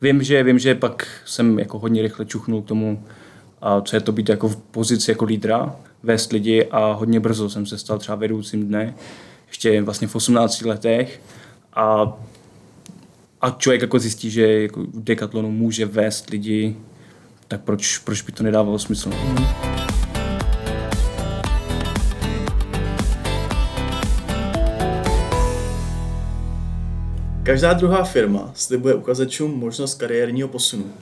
vím, že, vím, že pak jsem jako hodně rychle čuchnul k tomu, a co je to být jako v pozici jako lídra, vést lidi a hodně brzo jsem se stal třeba vedoucím dne, ještě vlastně v 18 letech a, a člověk jako zjistí, že jako v Decathlonu může vést lidi, tak proč, proč by to nedávalo smysl? Mm. Každá druhá firma slibuje uchazečům možnost kariérního posunu.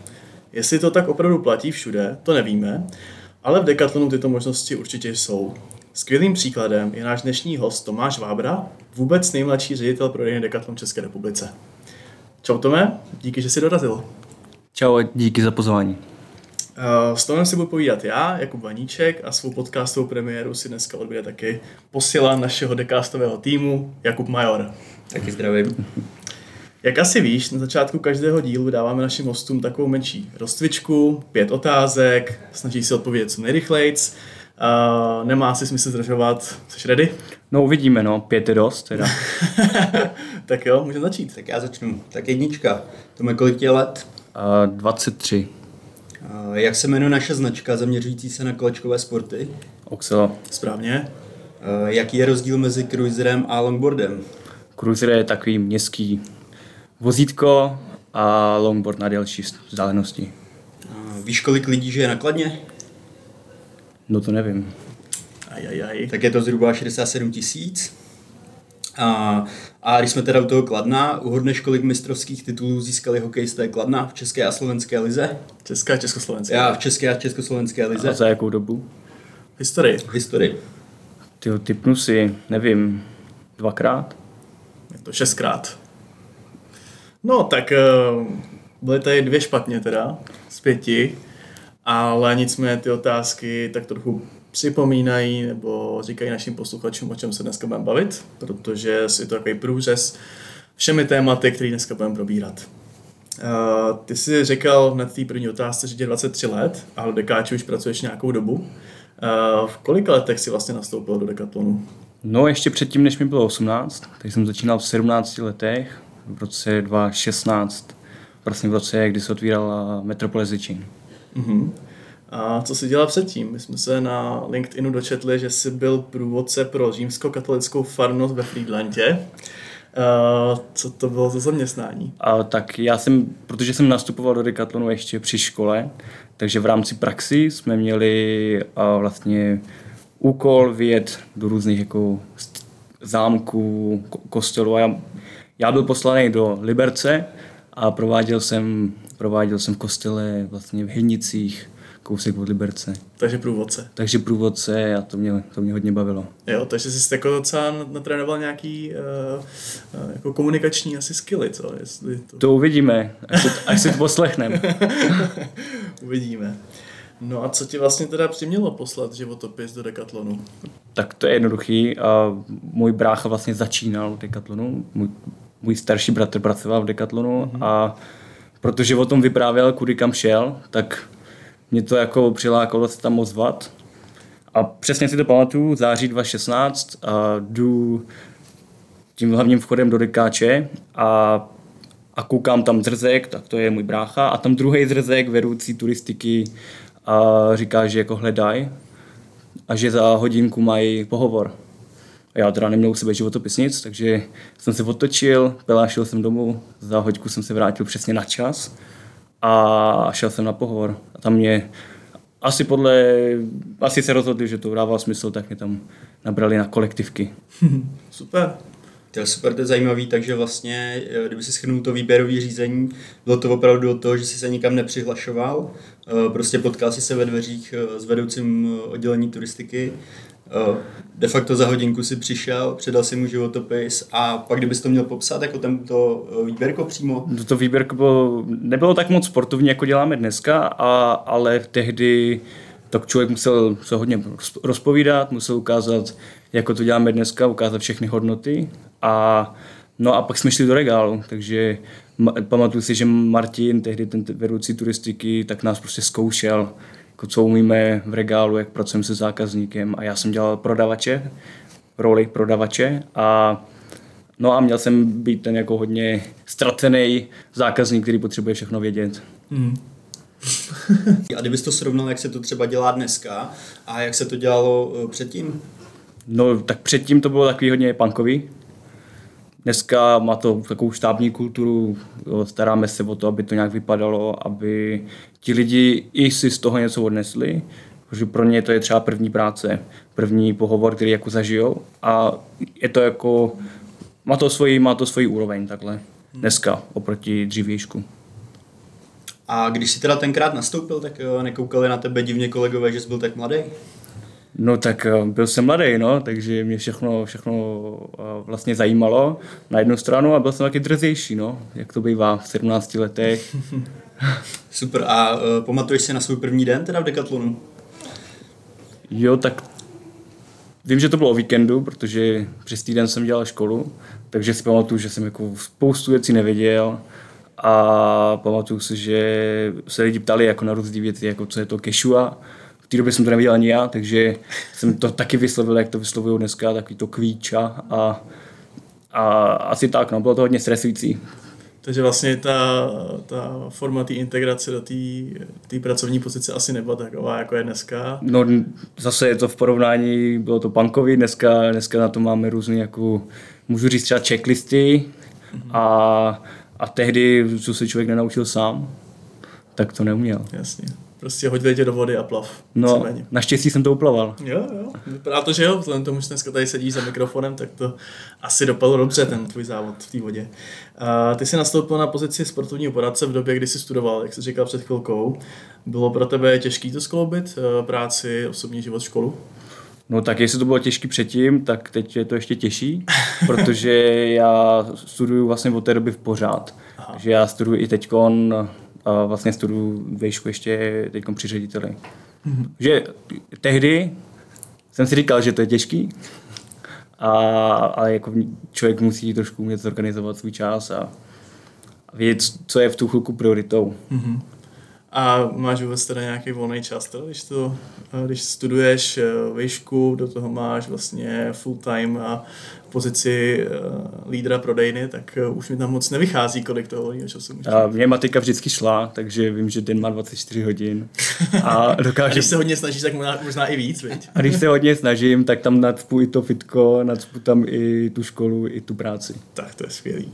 Jestli to tak opravdu platí všude, to nevíme, ale v Decathlonu tyto možnosti určitě jsou. Skvělým příkladem je náš dnešní host Tomáš Vábra, vůbec nejmladší ředitel prodejny Decathlon České republice. Čau Tome, díky, že jsi dorazil. Čau a díky za pozvání. Uh, s Tomem si budu povídat já, Jakub Vaníček a svou podcastovou premiéru si dneska odbije taky posila našeho dekástového týmu Jakub Major. Taky zdravím. Jak asi víš, na začátku každého dílu dáváme našim hostům takovou menší rozcvičku, pět otázek, snaží se odpovědět co nejrychlejc. Uh, nemá si smysl zdržovat. Jsi ready? No uvidíme, no. Pět je dost, teda. tak jo, můžeme začít. Tak já začnu. Tak jednička. To má kolik tě let? Uh, 23. Uh, jak se jmenuje naše značka zaměřující se na kolečkové sporty? Oxelo. Správně. Uh, jaký je rozdíl mezi cruiserem a longboardem? Cruiser je takový městský vozítko a longboard na delší vzdálenosti. Víš, kolik lidí žije nakladně? No to nevím. Ajajaj. Tak je to zhruba 67 tisíc. A, a když jsme teda u toho Kladna, uhodneš, kolik mistrovských titulů získali hokejisté Kladna v České a Slovenské lize? Česká a Československé. Já v České a Československé lize. A za jakou dobu? V historii. V historii. Ty typnu si, nevím, dvakrát? Je to šestkrát. No, tak uh, byly tady dvě špatně teda, z pěti, ale nicméně ty otázky tak trochu připomínají nebo říkají našim posluchačům, o čem se dneska budeme bavit, protože je to takový průřez všemi tématy, které dneska budeme probírat. Uh, ty jsi říkal na té první otázce, že tě 23 let, ale do Dekáči už pracuješ nějakou dobu. Uh, v kolika letech jsi vlastně nastoupil do Decathlonu? No ještě předtím, než mi bylo 18, tak jsem začínal v 17 letech, v roce 2016, vlastně v roce, kdy se otvírala Metropole Zličín. Uh-huh. A co jsi dělal předtím? My jsme se na LinkedInu dočetli, že jsi byl průvodce pro římskokatolickou farnost ve Friedlandě. Uh, co to bylo za zaměstnání? A, tak já jsem, protože jsem nastupoval do Decathlonu ještě při škole, takže v rámci praxi jsme měli a, vlastně úkol vyjet do různých jako zámků, kostelů a já já byl poslaný do Liberce a prováděl jsem, prováděl jsem v kostele vlastně v Hylnicích, kousek od Liberce. Takže průvodce. Takže průvodce a to mě, to mě hodně bavilo. Jo, takže jsi jako docela natrénoval nějaký uh, jako komunikační asi skilly, co? Jestli to... to uvidíme, až si, až si to poslechneme. uvidíme. No a co ti vlastně teda přimělo poslat životopis do Decathlonu? Tak to je jednoduchý. A můj brácha vlastně začínal Decathlonu. Můj můj starší bratr pracoval v Decathlonu mm-hmm. a protože o tom vyprávěl, kudy kam šel, tak mě to jako přilákalo se tam ozvat. A přesně si to pamatuju, září 2016 a jdu tím hlavním vchodem do Dekáče a, a koukám tam zrzek, tak to je můj brácha, a tam druhý zrzek vedoucí turistiky a říká, že jako hledaj a že za hodinku mají pohovor. A já teda neměl u sebe životopis nic, takže jsem se otočil, pelášil jsem domů, za hoďku jsem se vrátil přesně na čas a šel jsem na pohovor. A tam mě asi podle, asi se rozhodli, že to dává smysl, tak mě tam nabrali na kolektivky. Super. To je super, to je zajímavý, takže vlastně, eh, kdyby si schrnul to výběrové řízení, bylo to opravdu o to, že jsi se nikam nepřihlašoval, eh, prostě potkal si se ve dveřích eh, s vedoucím oddělení turistiky, de facto za hodinku si přišel, předal si mu životopis a pak kdybys to měl popsat jako tento výběrko přímo? To výběrko bylo, nebylo tak moc sportovní, jako děláme dneska, a, ale tehdy tak člověk musel se hodně rozpovídat, musel ukázat, jako to děláme dneska, ukázat všechny hodnoty a no a pak jsme šli do regálu, takže pamatuju si, že Martin, tehdy ten vedoucí turistiky, tak nás prostě zkoušel, jako co umíme v regálu, jak pracujeme se zákazníkem a já jsem dělal prodavače, roli prodavače a No a měl jsem být ten jako hodně ztracený zákazník, který potřebuje všechno vědět. Hmm. a kdybys to srovnal, jak se to třeba dělá dneska a jak se to dělalo eh, předtím? No, tak předtím to bylo takový hodně punkový. Dneska má to takovou štábní kulturu, staráme se o to, aby to nějak vypadalo, aby ti lidi i si z toho něco odnesli, protože pro ně to je třeba první práce, první pohovor, který jako zažijou a je to jako, má to svoji, má to svoji úroveň takhle dneska oproti dřívějšku. A když jsi teda tenkrát nastoupil, tak nekoukali na tebe divně kolegové, že jsi byl tak mladý? No tak eh, byl jsem mladý, no, takže mě všechno, všechno eh, vlastně zajímalo na jednu stranu a byl jsem taky drzejší, no, jak to bývá v 17 letech. Super, a uh, pamatuješ si na svůj první den teda v Decathlonu? Jo, tak vím, že to bylo o víkendu, protože přes týden jsem dělal školu, takže si pamatuju, že jsem jako spoustu věcí nevěděl a pamatuju si, že se lidi ptali jako na různé věci, jako co je to kešua, v té době jsem to neviděl ani já, takže jsem to taky vyslovil, jak to vyslovují dneska, takový to kvíča a, a asi tak, no, bylo to hodně stresující. Takže vlastně ta, ta forma té integrace do té pracovní pozice asi nebyla taková, jako je dneska. No zase je to v porovnání, bylo to punkový, dneska, dneska na to máme různé, jako, můžu říct třeba checklisty mm-hmm. a, a tehdy, co se člověk nenaučil sám, tak to neuměl. Jasně prostě hoď větě do vody a plav. No, naštěstí jsem to uplaval. Jo, jo. Vypadá to, že jo, vzhledem tomu, že dneska tady sedíš za mikrofonem, tak to asi dopadlo dobře, ten tvůj závod v té vodě. A ty jsi nastoupil na pozici sportovního poradce v době, kdy jsi studoval, jak jsi říkal před chvilkou. Bylo pro tebe těžké to skloubit, eh, práci, osobní život, školu? No tak jestli to bylo těžké předtím, tak teď je to ještě těžší, protože já studuju vlastně od té doby v pořád. Aha. Takže já studuju i teďkon a vlastně studuju výšku ještě teď při řediteli. Mm-hmm. Že tehdy jsem si říkal, že to je těžký, a, ale jako člověk musí trošku umět zorganizovat svůj čas a, a vědět, co je v tu chvilku prioritou. Mm-hmm. A máš vůbec teda nějaký volný čas, teda, když, to, když studuješ eh, výšku, do toho máš vlastně full time a pozici uh, lídra prodejny, tak už mi tam moc nevychází, kolik toho volného času můžeš A mě matika vždycky šla, takže vím, že den má 24 hodin. A, dokážu... a když se hodně snažíš, tak možná, možná i víc, viď? A když se hodně snažím, tak tam nacpu i to fitko, nacpu tam i tu školu, i tu práci. Tak to je skvělý.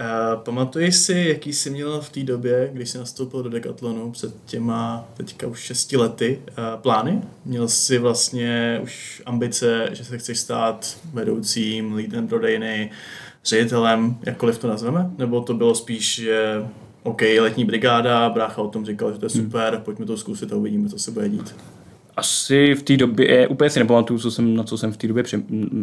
Uh, pamatuješ si, jaký jsi měl v té době, když jsi nastoupil do Decathlonu před těma teďka už šesti lety uh, plány? Měl jsi vlastně už ambice, že se chceš stát vedoucím, lídrem prodejny, ředitelem, jakkoliv to nazveme? Nebo to bylo spíš, že OK, letní brigáda, brácha o tom říkal, že to je hmm. super, hmm. pojďme to zkusit a uvidíme, co se bude dít. Asi v té době, úplně si nepamatuju, co jsem, na co jsem v té době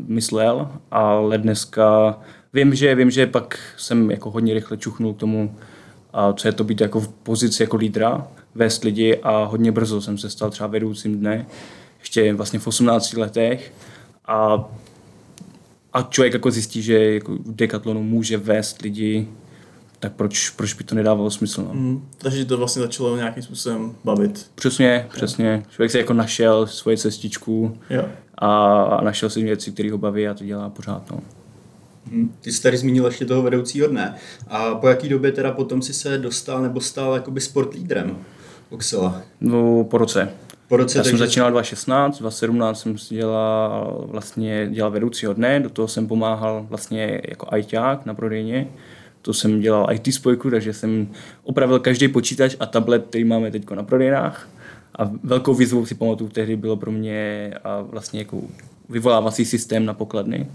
myslel, ale dneska vím, že, vím, že pak jsem jako hodně rychle čuchnul k tomu, a co je to být jako v pozici jako lídra, vést lidi a hodně brzo jsem se stal třeba vedoucím dne, ještě vlastně v 18 letech a, a člověk jako zjistí, že jako v Decathlonu může vést lidi tak proč, proč by to nedávalo smysl? No? Mm, takže to vlastně začalo nějakým způsobem bavit. Přesně, přesně. Člověk se jako našel svoje cestičku jo. A, a našel si věci, které ho baví a to dělá pořád. No. Hmm. Ty jsi tady zmínil ještě toho vedoucího dne. A po jaký době teda potom si se dostal nebo stal jakoby sport lídrem Oxela? No, po roce. Po roce, Já takže... jsem začínal 2016, 2017 jsem dělal, vlastně dělal vedoucího dne, do toho jsem pomáhal vlastně jako ajťák na prodejně. To jsem dělal IT spojku, takže jsem opravil každý počítač a tablet, který máme teď na prodejnách. A velkou výzvou si pamatuju tehdy bylo pro mě a vlastně jako vyvolávací systém na pokladny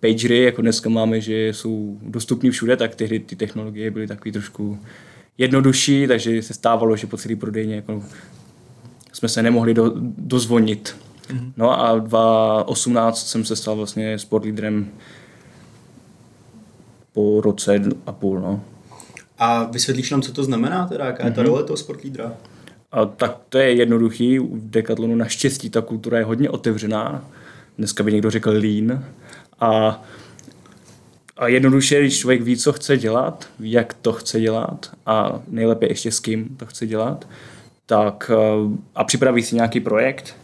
pagery, jako dneska máme, že jsou dostupní všude, tak tehdy ty technologie byly takový trošku jednodušší, takže se stávalo, že po celý prodejně jako jsme se nemohli do, dozvonit. Mm-hmm. No a 2018 jsem se stal vlastně sport lídrem po roce a půl. No. A vysvětlíš nám, co to znamená, teda, jaká je ta mm-hmm. role toho sport lídra? A tak to je jednoduchý. V Decathlonu naštěstí ta kultura je hodně otevřená. Dneska by někdo řekl lean, a, a jednoduše, když člověk ví, co chce dělat, jak to chce dělat a nejlépe ještě s kým to chce dělat, tak a připraví si nějaký projekt,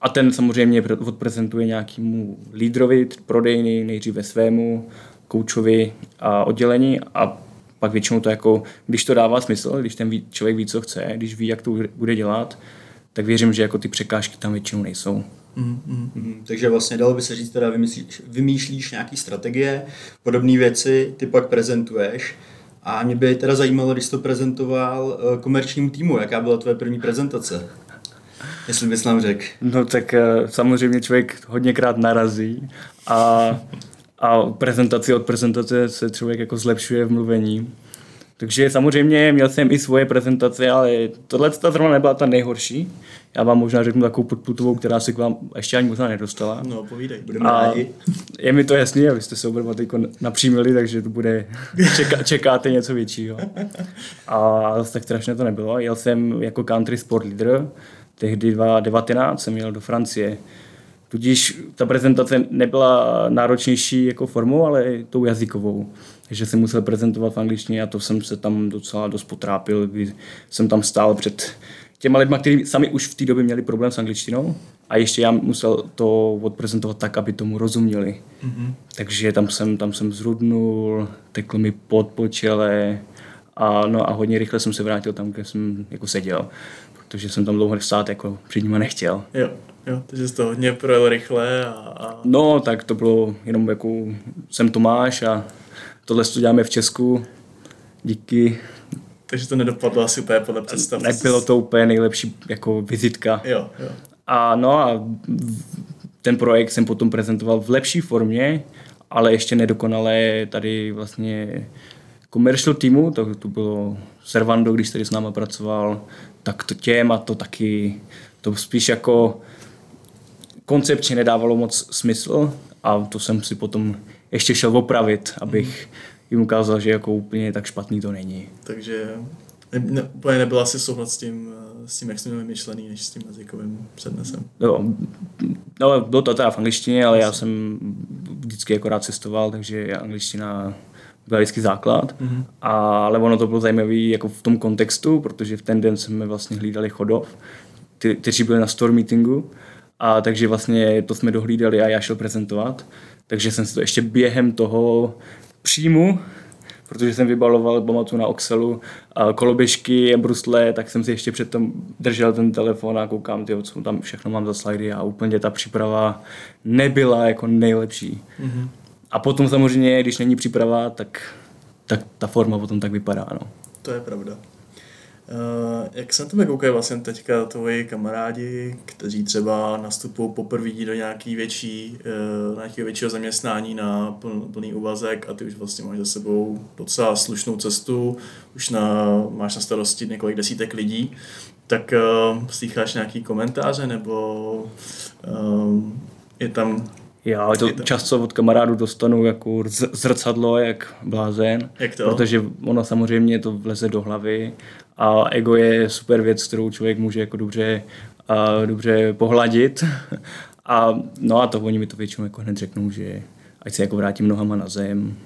a ten samozřejmě odprezentuje nějakému lídrovi prodejny, nejdříve svému, koučovi a oddělení a pak většinou to jako, když to dává smysl, když ten člověk ví, co chce, když ví, jak to bude dělat, tak věřím, že jako ty překážky tam většinou nejsou. Mm, mm. Takže vlastně dalo by se říct, teda vymyslíš, vymýšlíš nějaký strategie, podobné věci, ty pak prezentuješ. A mě by teda zajímalo, když jsi to prezentoval eh, komerčnímu týmu, jaká byla tvoje první prezentace? Jestli bys nám řekl. No tak eh, samozřejmě člověk hodněkrát narazí a, a prezentaci od prezentace se člověk jako zlepšuje v mluvení. Takže samozřejmě měl jsem i svoje prezentace, ale tohle ta zrovna nebyla ta nejhorší. Já vám možná řeknu takovou podputovou, která se k vám ještě ani možná nedostala. No, povídej, budeme rádi. Je mi to jasný, abyste se oba teď napřímili, takže to bude, čeká, čekáte něco většího. A tak strašně to nebylo. Jel jsem jako country sport leader, tehdy 2019 jsem jel do Francie. Tudíž ta prezentace nebyla náročnější jako formou, ale tou jazykovou. Takže jsem musel prezentovat v angličtině a to jsem se tam docela dost potrápil, kdy jsem tam stál před těma lidma, kteří sami už v té době měli problém s angličtinou a ještě já musel to odprezentovat tak, aby tomu rozuměli. Mm-hmm. Takže tam jsem, tam jsem zrudnul, tekl mi pod po čele a, no a hodně rychle jsem se vrátil tam, kde jsem jako seděl protože jsem tam dlouho stát jako před nima nechtěl. Jo, jo, takže jsi to hodně projel rychle a, a... No, tak to bylo jenom jako, jsem Tomáš a tohle to děláme v Česku, díky. Takže to nedopadlo asi úplně podle představ. Nebylo to úplně nejlepší jako vizitka. Jo, jo. A no a ten projekt jsem potom prezentoval v lepší formě, ale ještě nedokonale tady vlastně commercial týmu, to, to bylo Servando, když tady s náma pracoval, tak to těm a to taky, to spíš jako koncepčně nedávalo moc smysl a to jsem si potom ještě šel opravit, abych jim ukázal, že jako úplně tak špatný to není. Takže ne, úplně nebyla asi souhlas s tím, s tím, jak jsme měli myšlený, než s tím jazykovým přednesem. Jo, no, bylo to teda v angličtině, ale já jsem vždycky jako rád cestoval, takže angličtina byl vždycky základ, mm-hmm. a, ale ono to bylo zajímavé jako v tom kontextu, protože v ten den jsme vlastně hlídali chodov, ty, kteří byli na store meetingu, a takže vlastně to jsme dohlídali a já šel prezentovat, takže jsem si to ještě během toho příjmu, protože jsem vybaloval, pamatuju na Oxelu, a koloběžky, brusle, tak jsem si ještě předtím držel ten telefon a koukám, tyjo, co tam všechno mám za slidy a úplně ta příprava nebyla jako nejlepší. Mm-hmm. A potom samozřejmě, když není příprava, tak, tak ta forma potom tak vypadá. No. To je pravda. Uh, jak se na tebe koukají vlastně teďka tvoji kamarádi, kteří třeba nastupují poprvé do nějaký větší, uh, nějakého většího zaměstnání na pln, plný úvazek a ty už vlastně máš za sebou docela slušnou cestu, už na, máš na starosti několik desítek lidí, tak uh, slycháš nějaký komentáře nebo uh, je tam já to, to často od kamarádů dostanu jako zrcadlo, jak blázen. Jak to? Protože ono samozřejmě to vleze do hlavy a ego je super věc, kterou člověk může jako dobře, a dobře pohladit. A no a to oni mi to většinou jako hned řeknou, že ať se jako vrátím nohama na zem.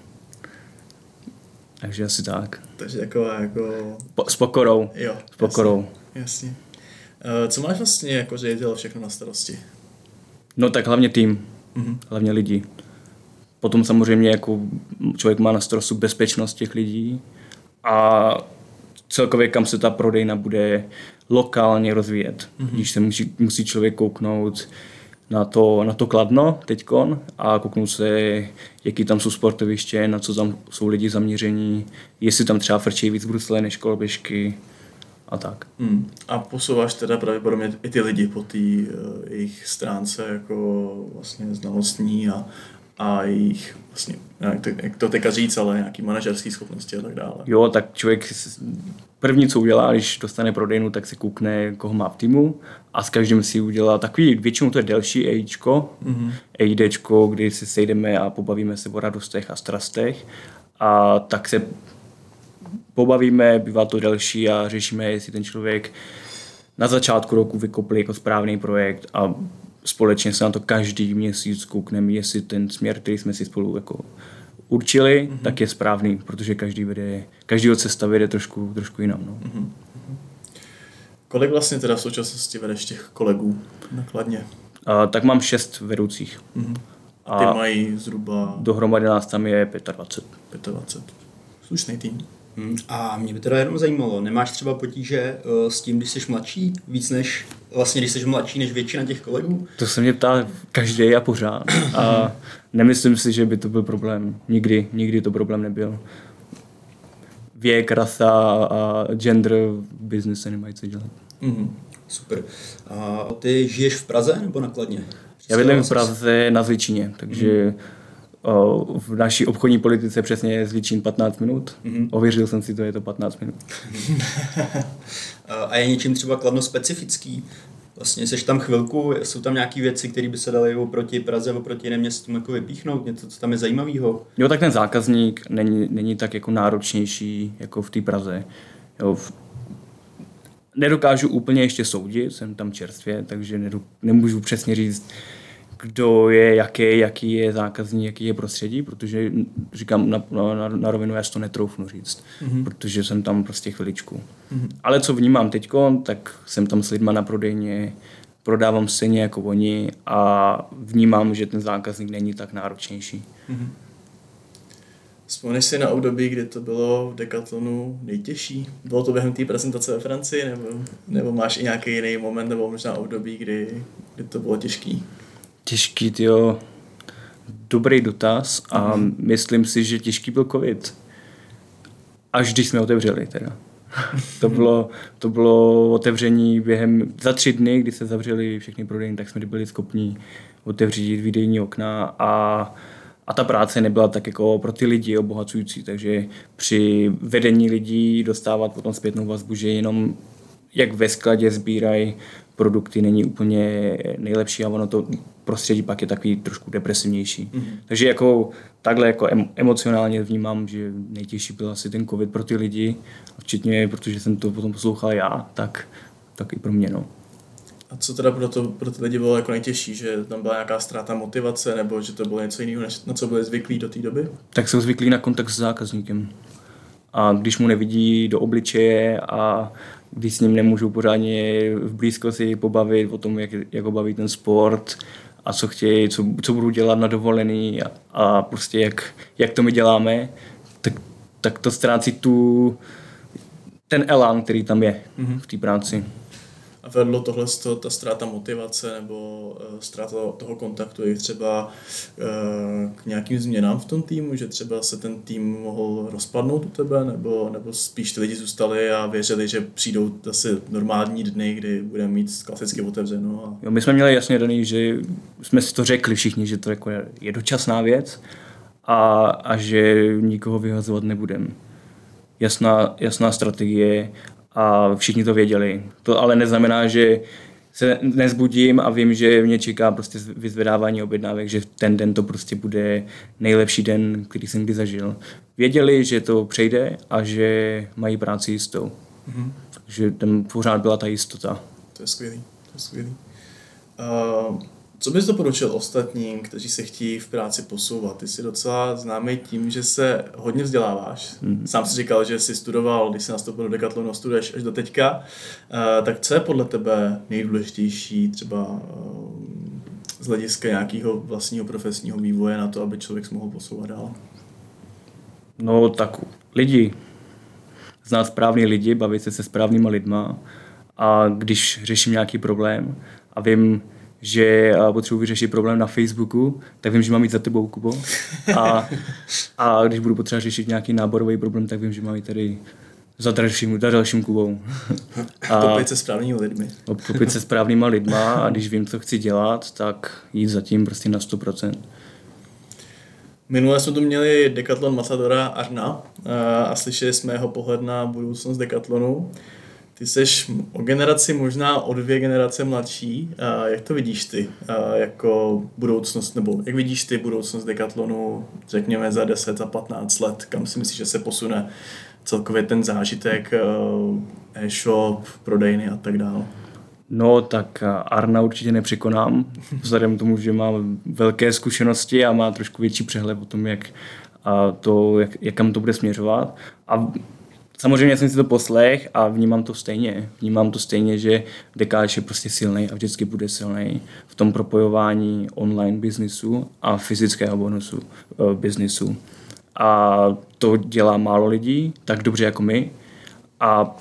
Takže asi tak. Takže jako... jako... Po, s pokorou. Jo. S pokorou. Jasně. jasně. Uh, co máš vlastně jako ředitel všechno na starosti? No tak hlavně tým mm-hmm. hlavně lidi. Potom samozřejmě jako člověk má na starosti bezpečnost těch lidí a celkově kam se ta prodejna bude lokálně rozvíjet. Mm-hmm. Když se musí, musí člověk kouknout na to, na to kladno teďkon a kouknout se, jaký tam jsou sportoviště, na co tam jsou lidi zaměření, jestli tam třeba frčí víc brusle než koloběžky a tak. Hmm. A posouváš teda pravděpodobně i ty lidi po té uh, jejich stránce jako vlastně znalostní a, a jejich vlastně, jak to, teďka říct, ale nějaký manažerský schopnosti a tak dále. Jo, tak člověk první, co udělá, když dostane prodejnu, tak si koukne, koho má v týmu a s každým si udělá takový, většinou to je delší EIčko, mm-hmm. Kdy si sejdeme a pobavíme se o radostech a strastech a tak se pobavíme, bývá to delší a řešíme, jestli ten člověk na začátku roku vykopli jako správný projekt a společně se na to každý měsíc koukneme, jestli ten směr, který jsme si spolu jako určili, mm-hmm. tak je správný, protože každý vede, každýho cesta vede trošku, trošku jinam. No. Mm-hmm. Kolik vlastně teda v současnosti vedeš těch kolegů nakladně? A, tak mám šest vedoucích. Mhm. A ty A- mají zhruba Dohromady nás tam je 25. 25. Slušný tým. Hmm. A mě by teda jenom zajímalo, nemáš třeba potíže eh, s tím, když jsi mladší, víc než, vlastně když jsi mladší než většina těch kolegů? To se mě ptá každý a pořád. A nemyslím si, že by to byl problém. Nikdy, nikdy to problém nebyl. Věk, rasa a gender v biznise nemají co dělat. Mhm. Super. A ty žiješ v Praze nebo nakladně? Já bydlím v Praze na Zličině, takže o, v naší obchodní politice přesně je Zličín 15 minut. Ověřil jsem si to, je to 15 minut. A je něčím třeba Kladno specifický? Vlastně jsi tam chvilku, jsou tam nějaké věci, které by se daly oproti Praze, oproti jiným městům jako vypíchnout, něco, co tam je zajímavého? Jo, tak ten zákazník není, není tak jako náročnější jako v té Praze. Jo, v, nedokážu úplně ještě soudit, jsem tam čerstvě, takže nedo, nemůžu přesně říct, kdo je jaký, jaký je zákazník, jaký je prostředí, protože říkám na, na, na rovinu, já si to netroufnu říct, mm-hmm. protože jsem tam prostě chviličku. Mm-hmm. Ale co vnímám teď, tak jsem tam s lidma na prodejně, prodávám stejně jako oni a vnímám, že ten zákazník není tak náročnější. Vzpomeneš si na období, kdy to bylo v Decathlonu nejtěžší? Bylo to během té prezentace ve Francii, nebo, nebo máš i nějaký jiný moment, nebo možná období, kdy, kdy to bylo těžký? Těžký, tyjo. Dobrý dotaz a mm. myslím si, že těžký byl covid. Až když jsme otevřeli teda. to, bylo, to bylo otevření během, za tři dny, kdy se zavřeli všechny prodejny, tak jsme byli schopni otevřít výdejní okna a, a ta práce nebyla tak jako pro ty lidi obohacující, takže při vedení lidí dostávat potom zpětnou vazbu, že jenom jak ve skladě sbírají produkty, není úplně nejlepší a ono to prostředí pak je takový trošku depresivnější. Mm-hmm. Takže jako takhle jako em- emocionálně vnímám, že nejtěžší byl asi ten covid pro ty lidi, včetně, protože jsem to potom poslouchal já, tak, tak i pro mě. No. A co teda pro, to, pro ty lidi bylo jako nejtěžší, že tam byla nějaká ztráta motivace, nebo že to bylo něco jiného, než na co byli zvyklí do té doby? Tak jsou zvyklí na kontakt s zákazníkem. A když mu nevidí do obličeje a když s ním nemůžou pořádně v blízkosti pobavit o tom, jak, jak ho baví ten sport a co chtějí, co, co budou dělat na dovolený a, a prostě jak, jak to my děláme, tak, tak to ztrácí tu, ten elán, který tam je mm-hmm. v té práci. A vedlo tohle ta ztráta motivace nebo uh, ztráta toho kontaktu jich třeba uh, k nějakým změnám v tom týmu, že třeba se ten tým mohl rozpadnout u tebe, nebo, nebo spíš ty lidi zůstali a věřili, že přijdou zase normální dny, kdy budeme mít klasicky otevřeno. A... Jo, my jsme měli jasně daný, že jsme si to řekli všichni, že to jako je, je dočasná věc a, a že nikoho vyhazovat nebudeme. Jasná, jasná strategie a všichni to věděli. To ale neznamená, že se nezbudím a vím, že mě čeká prostě vyzvedávání objednávek, že ten den to prostě bude nejlepší den, který jsem kdy zažil. Věděli, že to přejde a že mají práci jistou. Mm-hmm. Takže tam pořád byla ta jistota. To je skvělý, to je skvělý. Uh, co bys doporučil ostatním, kteří se chtějí v práci posouvat? Ty jsi docela známý tím, že se hodně vzděláváš. Mm. Sám si říkal, že jsi studoval, když jsi nastoupil do Decathlonu, studuješ až do teďka. Uh, tak co je podle tebe nejdůležitější třeba uh, z hlediska nějakého vlastního profesního vývoje na to, aby člověk se mohl posouvat dál? No tak lidi. Znát správný lidi, bavit se se správnýma lidma a když řeším nějaký problém a vím, že potřebuji vyřešit problém na Facebooku, tak vím, že mám jít za tebou, Kubo. A, a když budu potřebovat řešit nějaký náborový problém, tak vím, že mám jít tady za dalším, za dalším Kubou. A kopit se správnými lidmi. Kopit se správnýma lidma a když vím, co chci dělat, tak jít za tím prostě na 100%. Minule jsme tu měli Decathlon Matadora Arna a slyšeli jsme jeho pohled na budoucnost Decathlonu. Ty jsi o generaci, možná o dvě generace mladší. A jak to vidíš ty a jako budoucnost, nebo jak vidíš ty budoucnost Decathlonu, řekněme za 10 a 15 let, kam si myslíš, že se posune celkově ten zážitek, e-shop, prodejny a tak dále? No, tak Arna určitě nepřekonám, vzhledem k tomu, že má velké zkušenosti a má trošku větší přehled o tom, jak, a to, jak, jak kam to bude směřovat. A samozřejmě jsem si to poslech a vnímám to stejně. Vnímám to stejně, že Dekáč je prostě silný a vždycky bude silný v tom propojování online biznisu a fyzického bonusu uh, biznisu. A to dělá málo lidí, tak dobře jako my. A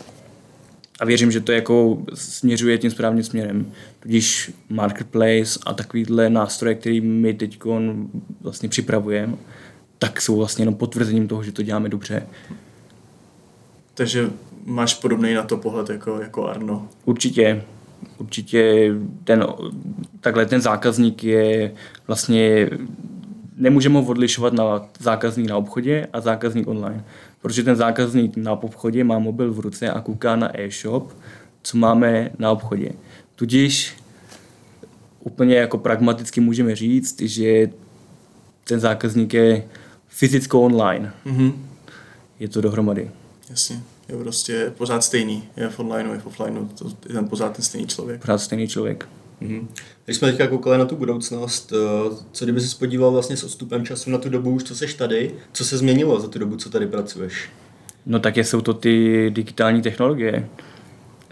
a věřím, že to jako směřuje tím správným směrem. Tudíž marketplace a takovýhle nástroje, který my teď vlastně připravujeme, tak jsou vlastně jenom potvrzením toho, že to děláme dobře. Takže máš podobný na to pohled jako, jako Arno? Určitě. Určitě ten, takhle ten zákazník je vlastně nemůžeme ho odlišovat na zákazník na obchodě a zákazník online. Protože ten zákazník na obchodě má mobil v ruce a kouká na e-shop, co máme na obchodě. Tudíž úplně jako pragmaticky můžeme říct, že ten zákazník je fyzicko online. Mm-hmm. Je to dohromady. Jasně. Je prostě pořád stejný. Je v online, je v offline. To je ten pořád ten stejný člověk. Pořád stejný člověk. Mm-hmm. Když jsme teďka koukali na tu budoucnost, eh, co kdyby se podíval vlastně s odstupem času na tu dobu, už co seš tady, co se změnilo za tu dobu, co tady pracuješ? No tak jsou to ty digitální technologie.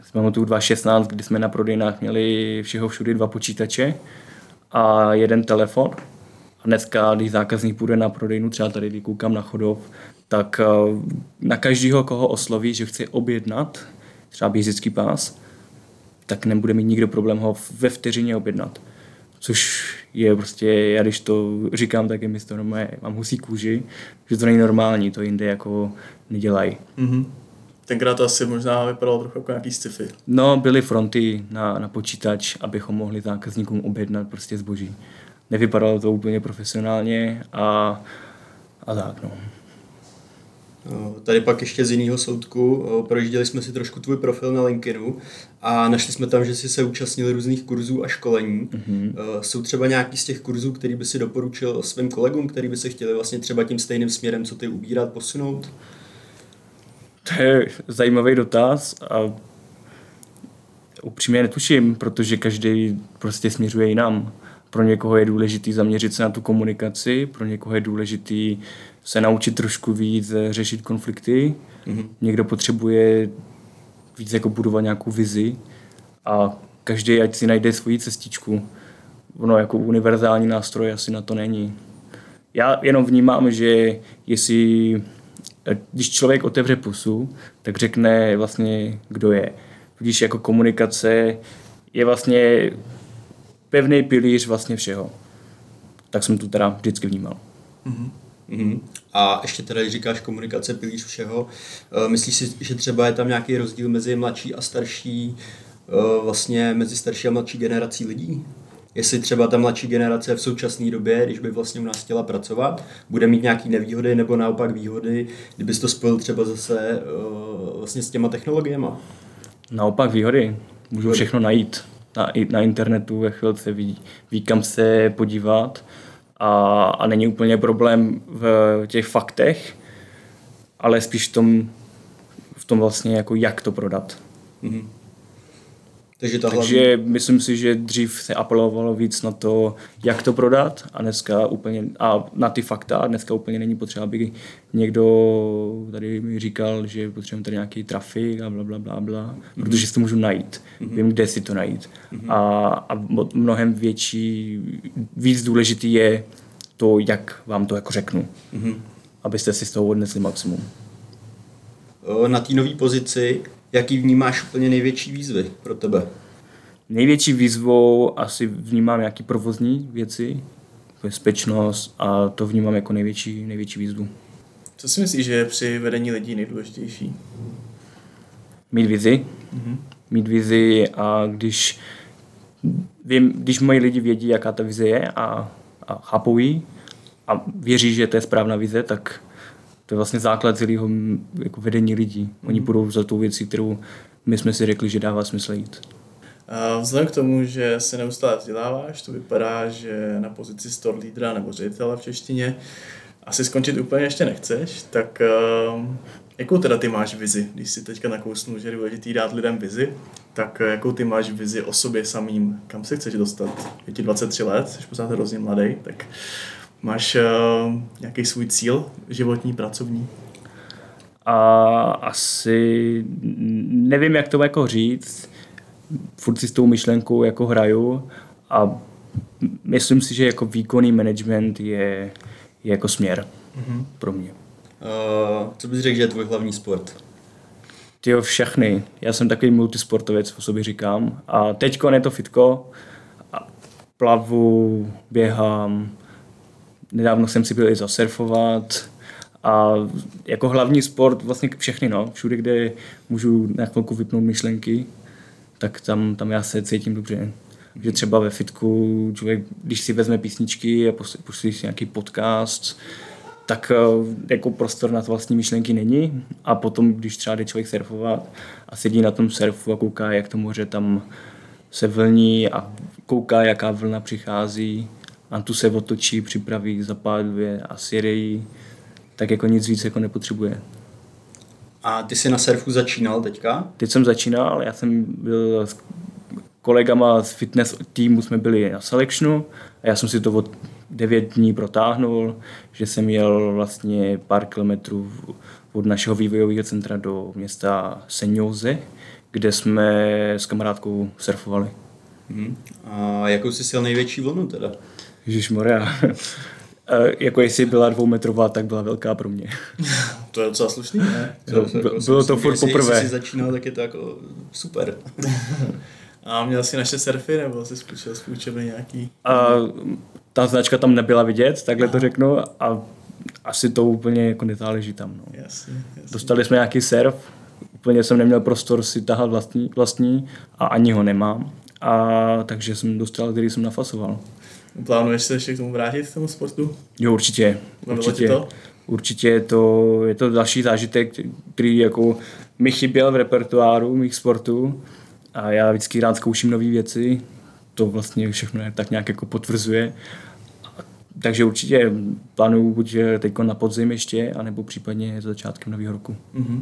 Jsme tu 2016, kdy jsme na prodejnách měli všeho všude dva počítače a jeden telefon. A dneska, když zákazník půjde na prodejnu, třeba tady, když koukám na chodov, tak eh, na každého, koho osloví, že chce objednat třeba běžický pás, tak nebude mít nikdo problém ho ve vteřině objednat. Což je prostě, já když to říkám, tak je mi to normálně, mám husí kůži, že to není normální, to jinde jako nedělají. Mm-hmm. Tenkrát to asi možná vypadalo trochu jako nějaký sci-fi. No, byly fronty na, na počítač, abychom mohli zákazníkům objednat prostě zboží. Nevypadalo to úplně profesionálně a, a tak, no. Tady pak ještě z jiného soudku, projížděli jsme si trošku tvůj profil na LinkedInu a našli jsme tam, že jsi se účastnil různých kurzů a školení. Mm-hmm. Jsou třeba nějaký z těch kurzů, který by si doporučil svým kolegům, který by se chtěli vlastně třeba tím stejným směrem, co ty ubírat, posunout? To je zajímavý dotaz a upřímně netuším, protože každý prostě směřuje jinam. Pro někoho je důležitý zaměřit se na tu komunikaci, pro někoho je důležitý se naučit trošku víc eh, řešit konflikty. Mm-hmm. Někdo potřebuje víc jako budovat nějakou vizi a každý ať si najde svoji cestičku. Ono jako univerzální nástroj asi na to není. Já jenom vnímám, že jestli, eh, když člověk otevře pusu, tak řekne vlastně, kdo je. Když jako komunikace je vlastně pevný pilíř vlastně všeho. Tak jsem to teda vždycky vnímal. Mm-hmm. Mm-hmm. A ještě teda, když říkáš komunikace pilíř všeho, uh, myslíš si, že třeba je tam nějaký rozdíl mezi mladší a starší, uh, vlastně mezi starší a mladší generací lidí? Jestli třeba ta mladší generace v současné době, když by vlastně u nás chtěla pracovat, bude mít nějaké nevýhody nebo naopak výhody, kdyby to spojil třeba zase uh, vlastně s těma technologiemi? Naopak výhody. Můžu všechno najít na, na internetu ve chvilce ví, ví kam se podívat a, a není úplně problém v těch faktech, ale spíš v tom, v tom vlastně jako jak to prodat. Mm-hmm. Takže, ta Takže myslím si, že dřív se apelovalo víc na to, jak to prodat a dneska úplně, a na ty fakta a dneska úplně není potřeba, aby někdo tady mi říkal, že potřebujeme tady nějaký trafik a bla, bla, bla, bla, mm-hmm. protože si to můžu najít. Mm-hmm. Vím, kde si to najít. Mm-hmm. A, a mnohem větší, víc důležitý je to, jak vám to jako řeknu. Mm-hmm. Abyste si z toho odnesli maximum. Na té nové pozici Jaký vnímáš úplně největší výzvy pro tebe? Největší výzvou asi vnímám nějaký provozní věci, bezpečnost a to vnímám jako největší, největší výzvu. Co si myslíš, že je při vedení lidí nejdůležitější? Mít vizi. Mm-hmm. Mít vizi a když, vím, když moji lidi vědí, jaká ta vize je a, a chápou ji a věří, že to je správná vize, tak to je vlastně základ celého jako vedení lidí. Oni budou mhm. za tou věcí, kterou my jsme si řekli, že dává smysl jít. Vzhledem k tomu, že se neustále vzděláváš, to vypadá, že na pozici store lídra nebo ředitele v češtině asi skončit úplně ještě nechceš, tak uh, jakou teda ty máš vizi, když si teďka nakousnu, že je důležitý dát lidem vizi, tak uh, jakou ty máš vizi o sobě samým, kam se chceš dostat? Je ti 23 let, jsi pořád hrozně mladý, tak Máš uh, nějaký svůj cíl životní, pracovní? a asi nevím, jak to jako říct. Furt si s tou myšlenkou jako hraju a myslím si, že jako výkonný management je, je jako směr mm-hmm. pro mě. Uh, co bys řekl, že je tvůj hlavní sport? Ty všechny. Já jsem takový multisportovec, po sobě říkám. A teďko je to fitko. A plavu, běhám. Nedávno jsem si byl i zasurfovat. A jako hlavní sport vlastně všechny, no. Všude, kde můžu na chvilku vypnout myšlenky, tak tam, tam já se cítím dobře. Že třeba ve fitku člověk, když si vezme písničky a pustí si nějaký podcast, tak eh, jako prostor na to vlastní myšlenky není. A potom, když třeba jde člověk surfovat a sedí na tom surfu a kouká, jak to moře tam se vlní a kouká, jaká vlna přichází a tu se otočí, připraví, zapáluje a sjedejí, tak jako nic víc jako nepotřebuje. A ty jsi na surfu začínal teďka? Teď jsem začínal, já jsem byl s kolegama z fitness týmu, jsme byli na selectionu a já jsem si to od devět dní protáhnul, že jsem jel vlastně pár kilometrů od našeho vývojového centra do města Senjoze, kde jsme s kamarádkou surfovali. Hmm. A jakou jsi sil největší vlnu teda? Moria. jako jestli byla dvoumetrová, tak byla velká pro mě. to je docela slušný, ne? To, to, bylo, bylo to furt poprvé. Jestli jsi začínal, tak je to jako super. A měl jsi naše surfy, nebo jsi zkoušel z nějaký? A, ta značka tam nebyla vidět, takhle Aha. to řeknu, a asi to úplně jako nezáleží tam. No. Jasně, jasně. Dostali jsme nějaký surf, úplně jsem neměl prostor si tahat vlastní, vlastní a ani ho nemám. A takže jsem dostal, který jsem nafasoval. Plánuješ se ještě k tomu vrátit, k tomu sportu? Jo, určitě. určitě. To? Určitě je to, je to další zážitek, který jako mi chyběl v repertoáru mých sportů a já vždycky rád zkouším nové věci, to vlastně všechno tak nějak jako potvrzuje. Takže určitě plánuju buď teď na podzim ještě, anebo případně začátkem nového roku. Mm-hmm.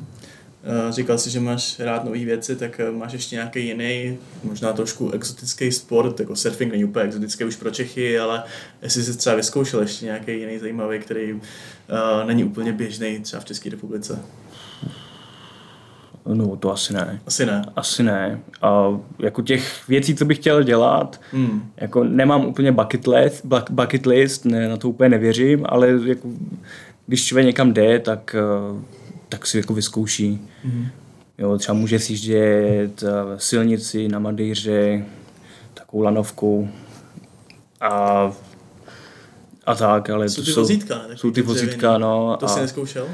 Říkal jsi, že máš rád nové věci, tak eh, máš ještě nějaký jiný, možná trošku exotický sport, jako surfing není úplně exotický už pro Čechy, ale jestli jsi třeba vyzkoušel ještě nějaký jiný zajímavý, který uh, není úplně běžný třeba v České republice. No, to asi ne. Asi ne. Asi ne. A jako těch věcí, co bych chtěl dělat, hmm. jako nemám úplně bucket list, bucket list ne, na to úplně nevěřím, ale jako, když člověk někam jde, tak, eh, tak si jako vyzkouší. Hmm. Jo, třeba může si jít eh, silnici na Madejře, takovou lanovkou a a tak, ale jsou to ty jsou, vozítka, ne? jsou ty vozítka, no. To a, jsi neskoušel?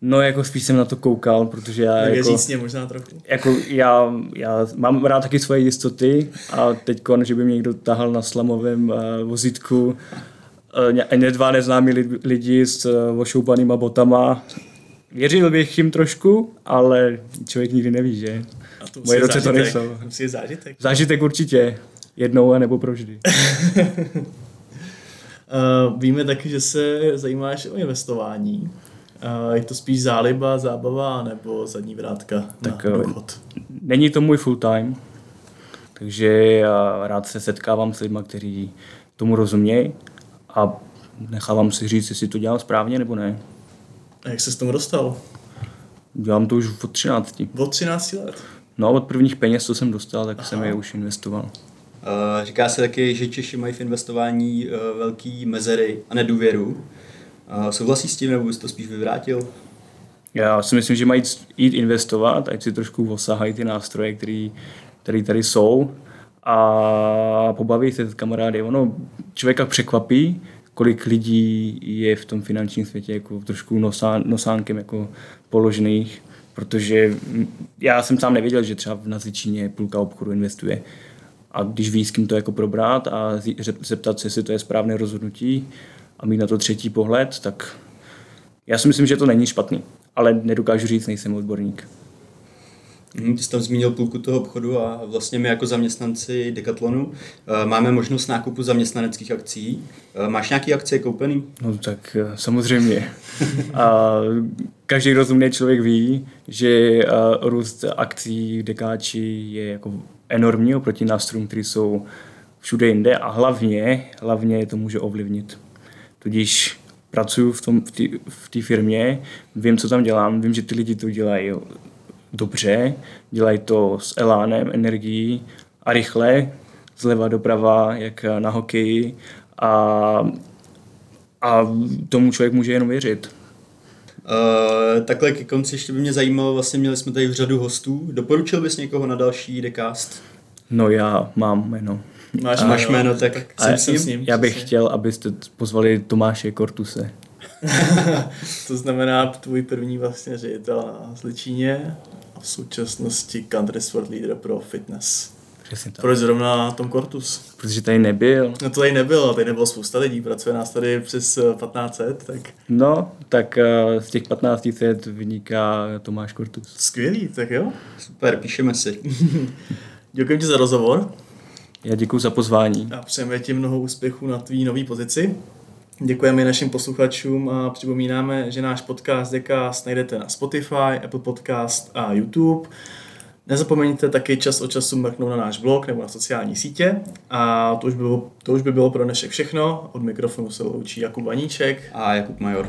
No jako spíš jsem na to koukal, protože já jako... Věřícně možná trochu. Jako já, já mám rád taky svoje jistoty a teď, že by mě někdo tahal na slamovém uh, vozítku uh, dva neznámí lidi s uh, ošoupanýma botama, věřil bych jim trošku, ale člověk nikdy neví, že? A to Moje ruce to nejsou. Musí zážitek. Zážitek určitě. Jednou a nebo provždy. uh, víme taky, že se zajímáš o investování. Uh, je to spíš záliba, zábava nebo zadní vrátka tak, na eh, důchod? Není to můj full time, takže já rád se setkávám s lidmi, kteří tomu rozumějí a nechávám si říct, jestli to dělám správně nebo ne. A jak se s tomu dostal? Dělám to už od 13. Od 13 let? No, od prvních peněz, co jsem dostal, tak Aha. jsem je už investoval. Uh, říká se taky, že Češi mají v investování uh, velký mezery a nedůvěru. A souhlasí s tím, nebo bys to spíš vyvrátil? Já si myslím, že mají jít investovat, ať si trošku osahají ty nástroje, které tady jsou a pobaví se s kamarády. Ono člověka překvapí, kolik lidí je v tom finančním světě jako trošku nosán, nosánkem jako položených, protože já jsem sám nevěděl, že třeba v Nazičíně půlka obchodu investuje. A když ví, s kým to jako probrat a zeptat se, jestli to je správné rozhodnutí, a mít na to třetí pohled, tak já si myslím, že to není špatný, ale nedokážu říct, nejsem odborník. Hmm, ty jsi tam zmínil půlku toho obchodu a vlastně my jako zaměstnanci Decathlonu eh, máme možnost nákupu zaměstnaneckých akcí. Eh, máš nějaké akcie koupený? No tak eh, samozřejmě. a každý rozumný člověk ví, že růst akcí v Dekáči je jako enormní oproti nástrojům, které jsou všude jinde a hlavně, hlavně to může ovlivnit Tudíž pracuji v, tom, v té firmě, vím, co tam dělám, vím, že ty lidi to dělají dobře, dělají to s elánem, energií a rychle, zleva doprava, jak na hokeji a, a tomu člověk může jenom věřit. Uh, takhle ke konci ještě by mě zajímalo, vlastně měli jsme tady řadu hostů. Doporučil bys někoho na další decast? No já mám jméno. Máš, a, máš jméno, tak, tak jsem s ním. s ním. Já bych přesně. chtěl, abyste pozvali Tomáše Kortuse. To znamená tvůj první vlastně ředitel na Zličíně a v současnosti country sport leader pro fitness. Přesně tak. Proč zrovna Tom Kortus? Protože tady nebyl. No to tady nebyl, tady nebylo spousta lidí, pracuje nás tady přes 1500, tak... No, tak uh, z těch 1500 vyniká Tomáš Kortus. Skvělý, tak jo. Super, píšeme si. Děkuji ti za rozhovor. Já děkuji za pozvání. A přejeme ti mnoho úspěchů na tvý nový pozici. Děkujeme našim posluchačům a připomínáme, že náš podcast Decast najdete na Spotify, Apple Podcast a YouTube. Nezapomeňte taky čas od času mrknout na náš blog nebo na sociální sítě. A to už, bylo, to už by bylo pro dnešek všechno. Od mikrofonu se loučí Jakub Vaníček a Jakub Major.